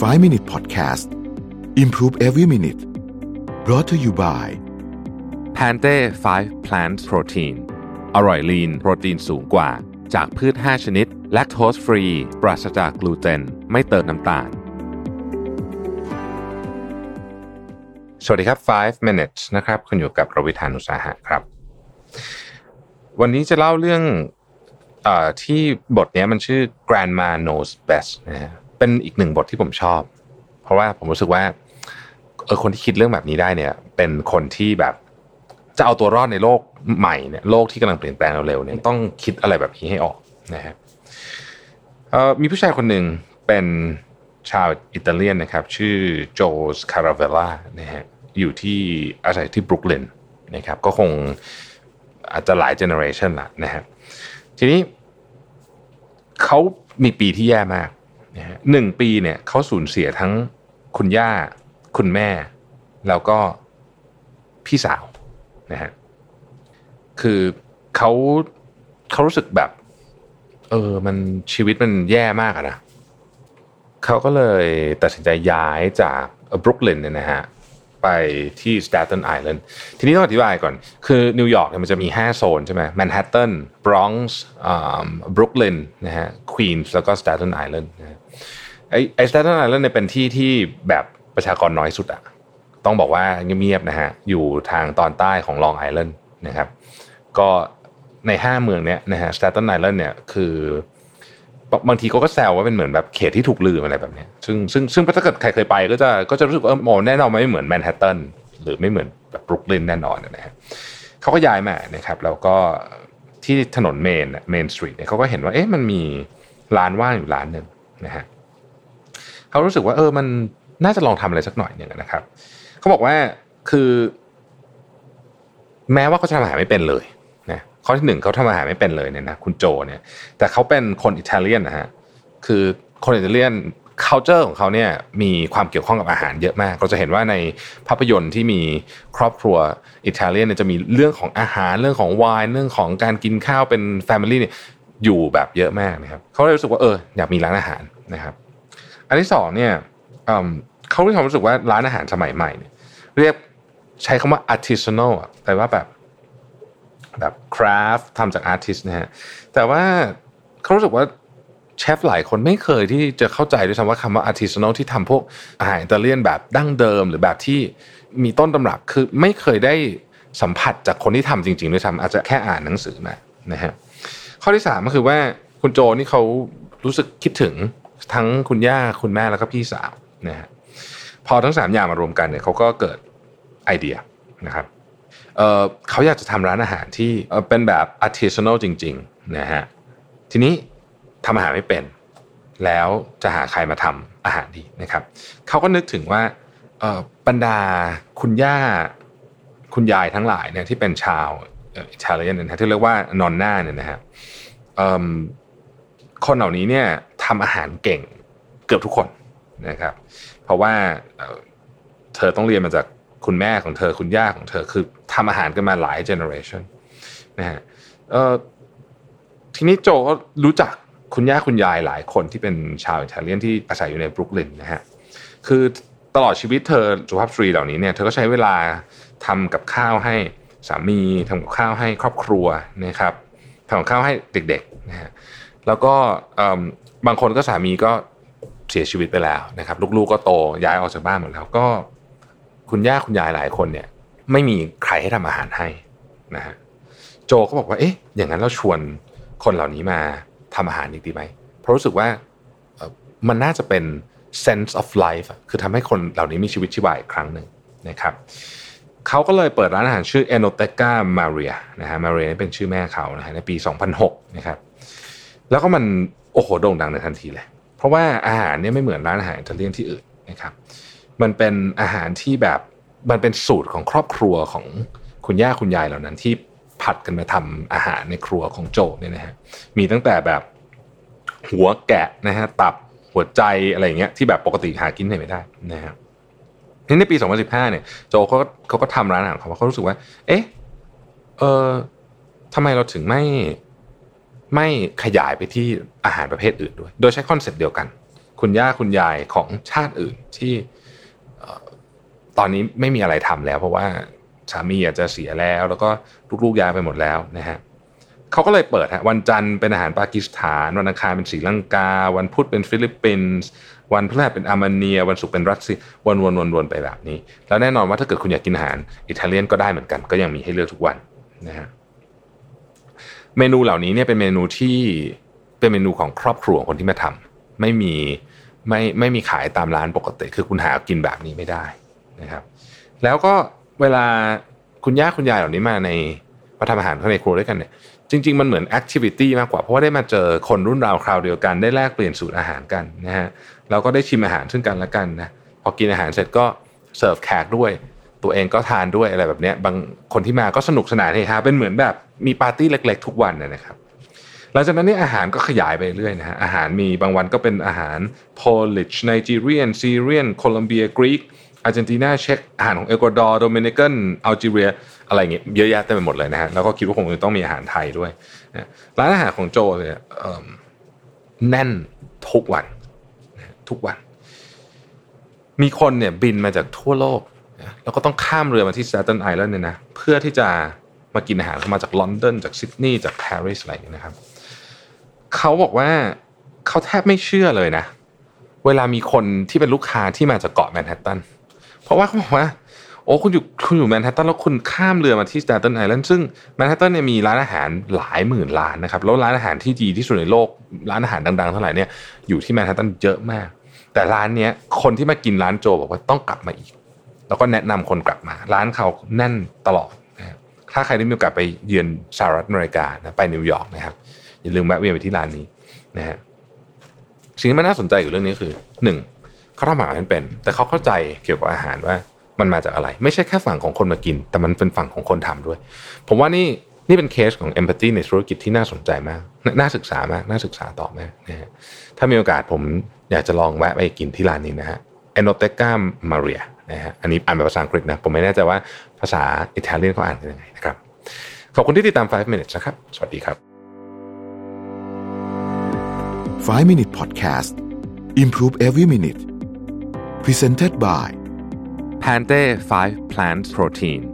5 Minute Podcast Improve Every Minute brought to you by แพนเต้5 plant protein อร่อยลีนโปรตีนสูงกว่า จากพืช 5 ชนิด แลคโตสฟรี ปราศจากกลูเตน ไม่เติมน้ำตาล สวัสดีครับ 5 minutes นะครับ คุณอยู่กับรวิธานุสาหะครับ วันนี้จะเล่าเรื่องอที่บทนี้มันชื่อ Grandma Knows Best นะฮะ เป็นอีกหนึ่งบทที่ผมชอบ เพราะว่าผมรู้สึกว่าเออคนที่คิดเรื่องแบบนี้ได้เนี่ย เป็นคนที่แบบจะเอาตัวรอดในโลกใหม่เนี่ยโลกที่กำลังเปลี่ยนแปลงเร็วๆเนี่ยต้องคิดอะไรแบบนี้ให้ออกนะฮะมีผู้ชายคนหนึ่งเป็นชาวอิตาเลียนนะครับ ชื่อโจสคาราเวล่านะฮะอยู่ที่อาศัยที่บรุกลินนะครับ ก็คงอาจจะหลายเจเนอเรชันละนะฮะทีนี้เขามีปีที่แย่มาก นะฮะหนึ่งปีเนี่ยเขาสูญเสียทั้งคุณย่า คุณแม่ แล้วก็พี่สาวนะฮะคือเขาเขารู้สึกแบบ เออมันชีวิตมันแย่มากอะนะเขาก็เลยตัดสินใจย้ายจากบรุกลินเนี่ยนะฮะ ไปที่สแตทเทนไอแลนด์ทีนี้ต้องอธิบายก่อน คือนิวยอร์กเนี่ยมันจะมี 5 โซนใช่ไหมแมนฮัตตันบรอนซ์บรุกลินนะฮะควีนส์แล้วก็สแตทเทนไอแลนด์นะไอไอสแตทเทนไอแลนด์เนี่ยเป็นที่ที่แบบประชากรน้อยสุดอะต้องบอกว่าเงียบๆนะฮะอยู่ทางตอนใต้ของลองไอแลนด์นะครับก็ใน 5 เมืองเนี้ยนะฮะสแตทเทนไอแลนด์เนี่ยคือ บางทีเขาก็แซวว่าเป็นเหมือนแบบเขตที่ถูกลืมอะไรแบบนี้ซึ่งซึ่งซึ่งถ้าเกิดใครเคยไปก็จะก็จะรู้สึกว่าโมแน่นอนไม่เหมือนแมนฮัตตันหรือไม่เหมือนแบบบรุกลินแน่นอนนะฮะเขาก็ย้ายมานะครับแล้วก็ที่ถนนเมนเมนสตรีทเนี่ยเขาก็เห็นว่าเอ๊ะมันมีร้านว่างอยู่ร้านหนึ่งนะฮะเขารู้สึกว่าเออมันน่าจะลองทำอะไรสักหน่อยหนึ่งนะครับเขาบอกว่าคือ แม้ว่าเขาจะทำอาหารไม่เป็นเลย ข้อที่หนึ่งเขาทำอาหารไม่เป็นเลยเนี่ยนะคุณโจเนี่ย แต่เขาเป็นคนอิตาเลียนนะฮะคือคนอิตาเลียน culture ของเขาเนี่ยมีความเกี่ยวข้องกับอาหารเยอะมาก เราจะเห็นว่าในภาพยนตร์ที่มีครอบครัวอิตาเลียนเนี่ยจะมีเรื่องของอาหารเรื่องของไวน์เรื่องของการกินข้าวเป็น Family เนี่ยอยู่แบบเยอะมากนะครับเขาเลยรู้สึกว่าเอออยากมีร้านอาหารนะครับ อันที่สองเนี่ยเขามีความรู้สึกว่าร้านอาหารสมัยใหม่เนี่ยเรียกใช้คำว่า artisanal แปลว่าแบบ แบบคราฟทำจากอาร์ติสนะฮะแต่ว่าเขารู้สึกว่าเชฟหลายคนไม่เคยที่จะเข้าใจด้วยซ้ำว่าคำว่า artisanal ที่ทำพวกอาหารอิตาเลียนแบบดั้งเดิม หรือแบบที่มีต้นตำรับคือไม่เคยได้สัมผัสจากคนที่ทำจริงๆด้วยซ้ำอาจจะแค่อ่านหนังสือมานะฮะข้อที่สามก็คือว่าคุณโจนี่เขารู้สึกคิดถึงทั้งคุณย่าคุณแม่แล้วก็พี่สาวนะฮะพอทั้งสามอย่างมารวมกันเนี่ยเขาก็เกิดไอเดียนะครับ เขาอยากจะทำร้านอาหารที่เป็นแบบ artisanal จริงๆนะฮะทีนี้ทำอาหารไม่เป็น แล้วจะหาใครมาทำอาหารดีนะครับเขาก็นึกถึงว่าบรรดาคุณย่าคุณยายทั้งหลายเนี่ยที่เป็นชาวอิตาเลียนนะที่เรียกว่านอนน่าเนี่ยนะฮะคนเหล่านี้เนี่ยทำอาหารเก่งเกือบทุกคนนะครับ เพราะว่าเธอต้องเรียนมาจากคุณแม่ของเธอคุณย่าของเธอคือ ทำอาหารกันมาหลาย generation นะฮะทีนี้โจก็รู้จักคุณย่าคุณยายหลายคนที่เป็นชาวอิตาเลียนที่อาศัยอยู่ในบรุกลินนะฮะคือตลอดชีวิตเธอสุภาพสตรีเหล่านี้เนี่ยเธอก็ใช้เวลาทำกับข้าวให้สามีทำกับข้าวให้ครอบครัวนะครับทำกับข้าวให้เด็กๆนะฮะแล้วก็บางคนก็สามีก็เสียชีวิตไปแล้วนะครับ ลูกๆก็โตย้ายออกจากบ้านหมดแล้วก็ คุณย่าคุณยายหลายคนเนี่ย ไม่มีใครให้ทำอาหารให้นะฮะโจก็บอกว่าเอ๊ะอย่างนั้นเราชวนคนเหล่านี้มาทำอาหารอีกดีไหมเพราะรู้สึกว่ามันน่าจะเป็น sense of life คือทำให้คนเหล่านี้มีชีวิตชีวาอีกครั้งหนึ่งนะครับเขาก็เลยเปิดร้านอาหารชื่อ Enoteca Maria นะฮะ Maria นี่เป็นชื่อแม่เขานะฮะในปี 2006 นะครับ แล้วก็มันโอ้โหโด่งดังในทันทีเลย เพราะว่าอาหารเนี่ยไม่เหมือนร้านอาหารอิตาเลียนที่อื่นนะครับ มันเป็นอาหารที่แบบ มันเป็นสูตรของครอบครัวของคุณย่าคุณยายเหล่านั้นที่ผัดกันมาทำอาหารในครัวของโจเนี่ยนะฮะมีตั้งแต่แบบหัวแกะนะฮะตับหัวใจอะไรเงี้ยที่แบบปกติหากินไม่ได้นะฮะนี่ในปี 2015 เนี่ยโจเขาเขาก็ทำร้านอาหารเขาเขารู้สึกว่า เอ๊ะเออทำไมเราถึงไม่ไม่ขยายไปที่อาหารประเภทอื่นด้วย โดยใช้ concept เดียวกัน คุณย่าคุณยายของชาติอื่นที่ ตอนนี้ไม่มีอะไรทำแล้ว เพราะว่าสามีอาจจะเสียแล้ว แล้วก็ลูกๆย้ายไปหมดแล้วนะฮะเขาก็เลยเปิดฮะวันจันทร์เป็นอาหารปากีสถาน วันอังคารเป็นศรีลังกา วันพุธเป็นฟิลิปปินส์วันพฤหัสเป็นอาร์เมเนีย วันศุกร์เป็นรัสเซียวนวนวนวนไปแบบนี้ แล้วแน่นอนว่าถ้าเกิดคุณอยากกินอาหารอิตาเลียนก็ได้เหมือนกัน ก็ยังมีให้เลือกทุกวันนะฮะเมนูเหล่านี้เนี่ยเป็นเมนูที่เป็นเมนูของครอบครัวคนที่มาทำไม่มีไม่ไม่มีขายตามร้านปกติ คือคุณหากินแบบนี้ไม่ได้ นะครับแล้วก็เวลาคุณย่าคุณยายเหล่านี้มาในมาทำอาหารข้างในครัวด้วยกันเนี่ยจริง ๆ มันเหมือน activity มากกว่า เพราะว่าได้มาเจอคนรุ่นราวคราวเดียวกันได้แลกเปลี่ยนสูตรอาหารกันนะฮะเราก็ได้ชิมอาหารซึ่งกันและกันนะพอกินอาหารเสร็จก็เสิร์ฟแขกด้วย ตัวเองก็ทานด้วยอะไรแบบนี้บางคนที่มาก็สนุกสนานเฮฮาเป็นเหมือนแบบมีปาร์ตี้เล็ก ๆ ทุกวันนะครับหลังจากนั้นนี่อาหารก็ขยายไปเรื่อยนะฮะอาหารมีบางวันก็เป็นอาหาร Polish Nigerian Syrian Colombia Greek อ อาร์เจนตินาเช็กอาหารของเอกวาดอร์โดมินิกันอัลจีเรีย อะไรเงี้ยเยอะแยะเต็มไปหมดเลยนะฮะแล้วก็คิดว่าคงจะต้องมีอาหารไทยด้วยนะร้านอาหารของโจเนี่ยแน่นทุกวันทุกวัน มีคนเนี่ยบินมาจากทั่วโลก แล้วก็ต้องข้ามเรือมาที่ Staten Island เนี่ยนะเพื่อที่จะมากินอาหารเขามาจากลอนดอนจากซิดนีย์จากปารีสอะไรอย่างนี้นะครับเขาบอกว่าเขาแทบไม่เชื่อเลยนะ เวลามีคนที่เป็นลูกค้าที่มาจากเกาะแมนฮัตตัน เพราะว่าเขาบอกว่า โอ้คุณอยู่คุณอยู่แมนฮัตตันแล้วคุณข้ามเรือมาที่สแตทเทนไอแลนด์ซึ่งแมนฮัตตันเนี่ยมีร้านอาหารหลายหมื่นร้านนะครับแล้วร้านอาหารที่ดีที่สุดในโลกร้านอาหารดังๆเท่าไหร่เนี่ยอยู่ที่แมนฮัตตันเยอะมาก แต่ร้านเนี้ยคนที่มากินร้านโจบอกว่าต้องกลับมาอีก แล้วก็แนะนำคนกลับมา ร้านเขาแน่นตลอดนะถ้าใครได้มีโอกาสไปเยือนสหรัฐอเมริกานะไปนิวยอร์กนะครับอย่าลืมแวะเวียนไปที่ร้านนี้นะฮะสิ่งที่มันน่าสนใจอยู่เรื่องนี้คือหนึ่ง เขาทำอาหารเป็น แต่เขาเข้าใจเกี่ยวกับอาหารว่ามันมาจากอะไร ไม่ใช่แค่ฝั่งของคนมากิน แต่มันเป็นฝั่งของคนทำด้วย ผมว่านี่นี่เป็นเคสของ empathy ในธุรกิจที่น่าสนใจมาก น่าศึกษามาก น่าศึกษาต่อมากนะฮะถ้ามีโอกาสผมอยากจะลองแวะไปกินที่ร้านนี้นะฮะ Enoteca Maria นะฮะ อันนี้อ่านเป็นภาษาอังกฤษนะ ผมไม่แน่ใจว่าภาษาอิตาเลียนเขาอ่านกันยังไงนะครับ ขอบคุณที่ติดตาม 5 minutes นะครับ สวัสดีครับ 5 minute podcast improve every minute presented by Pante 5 plant protein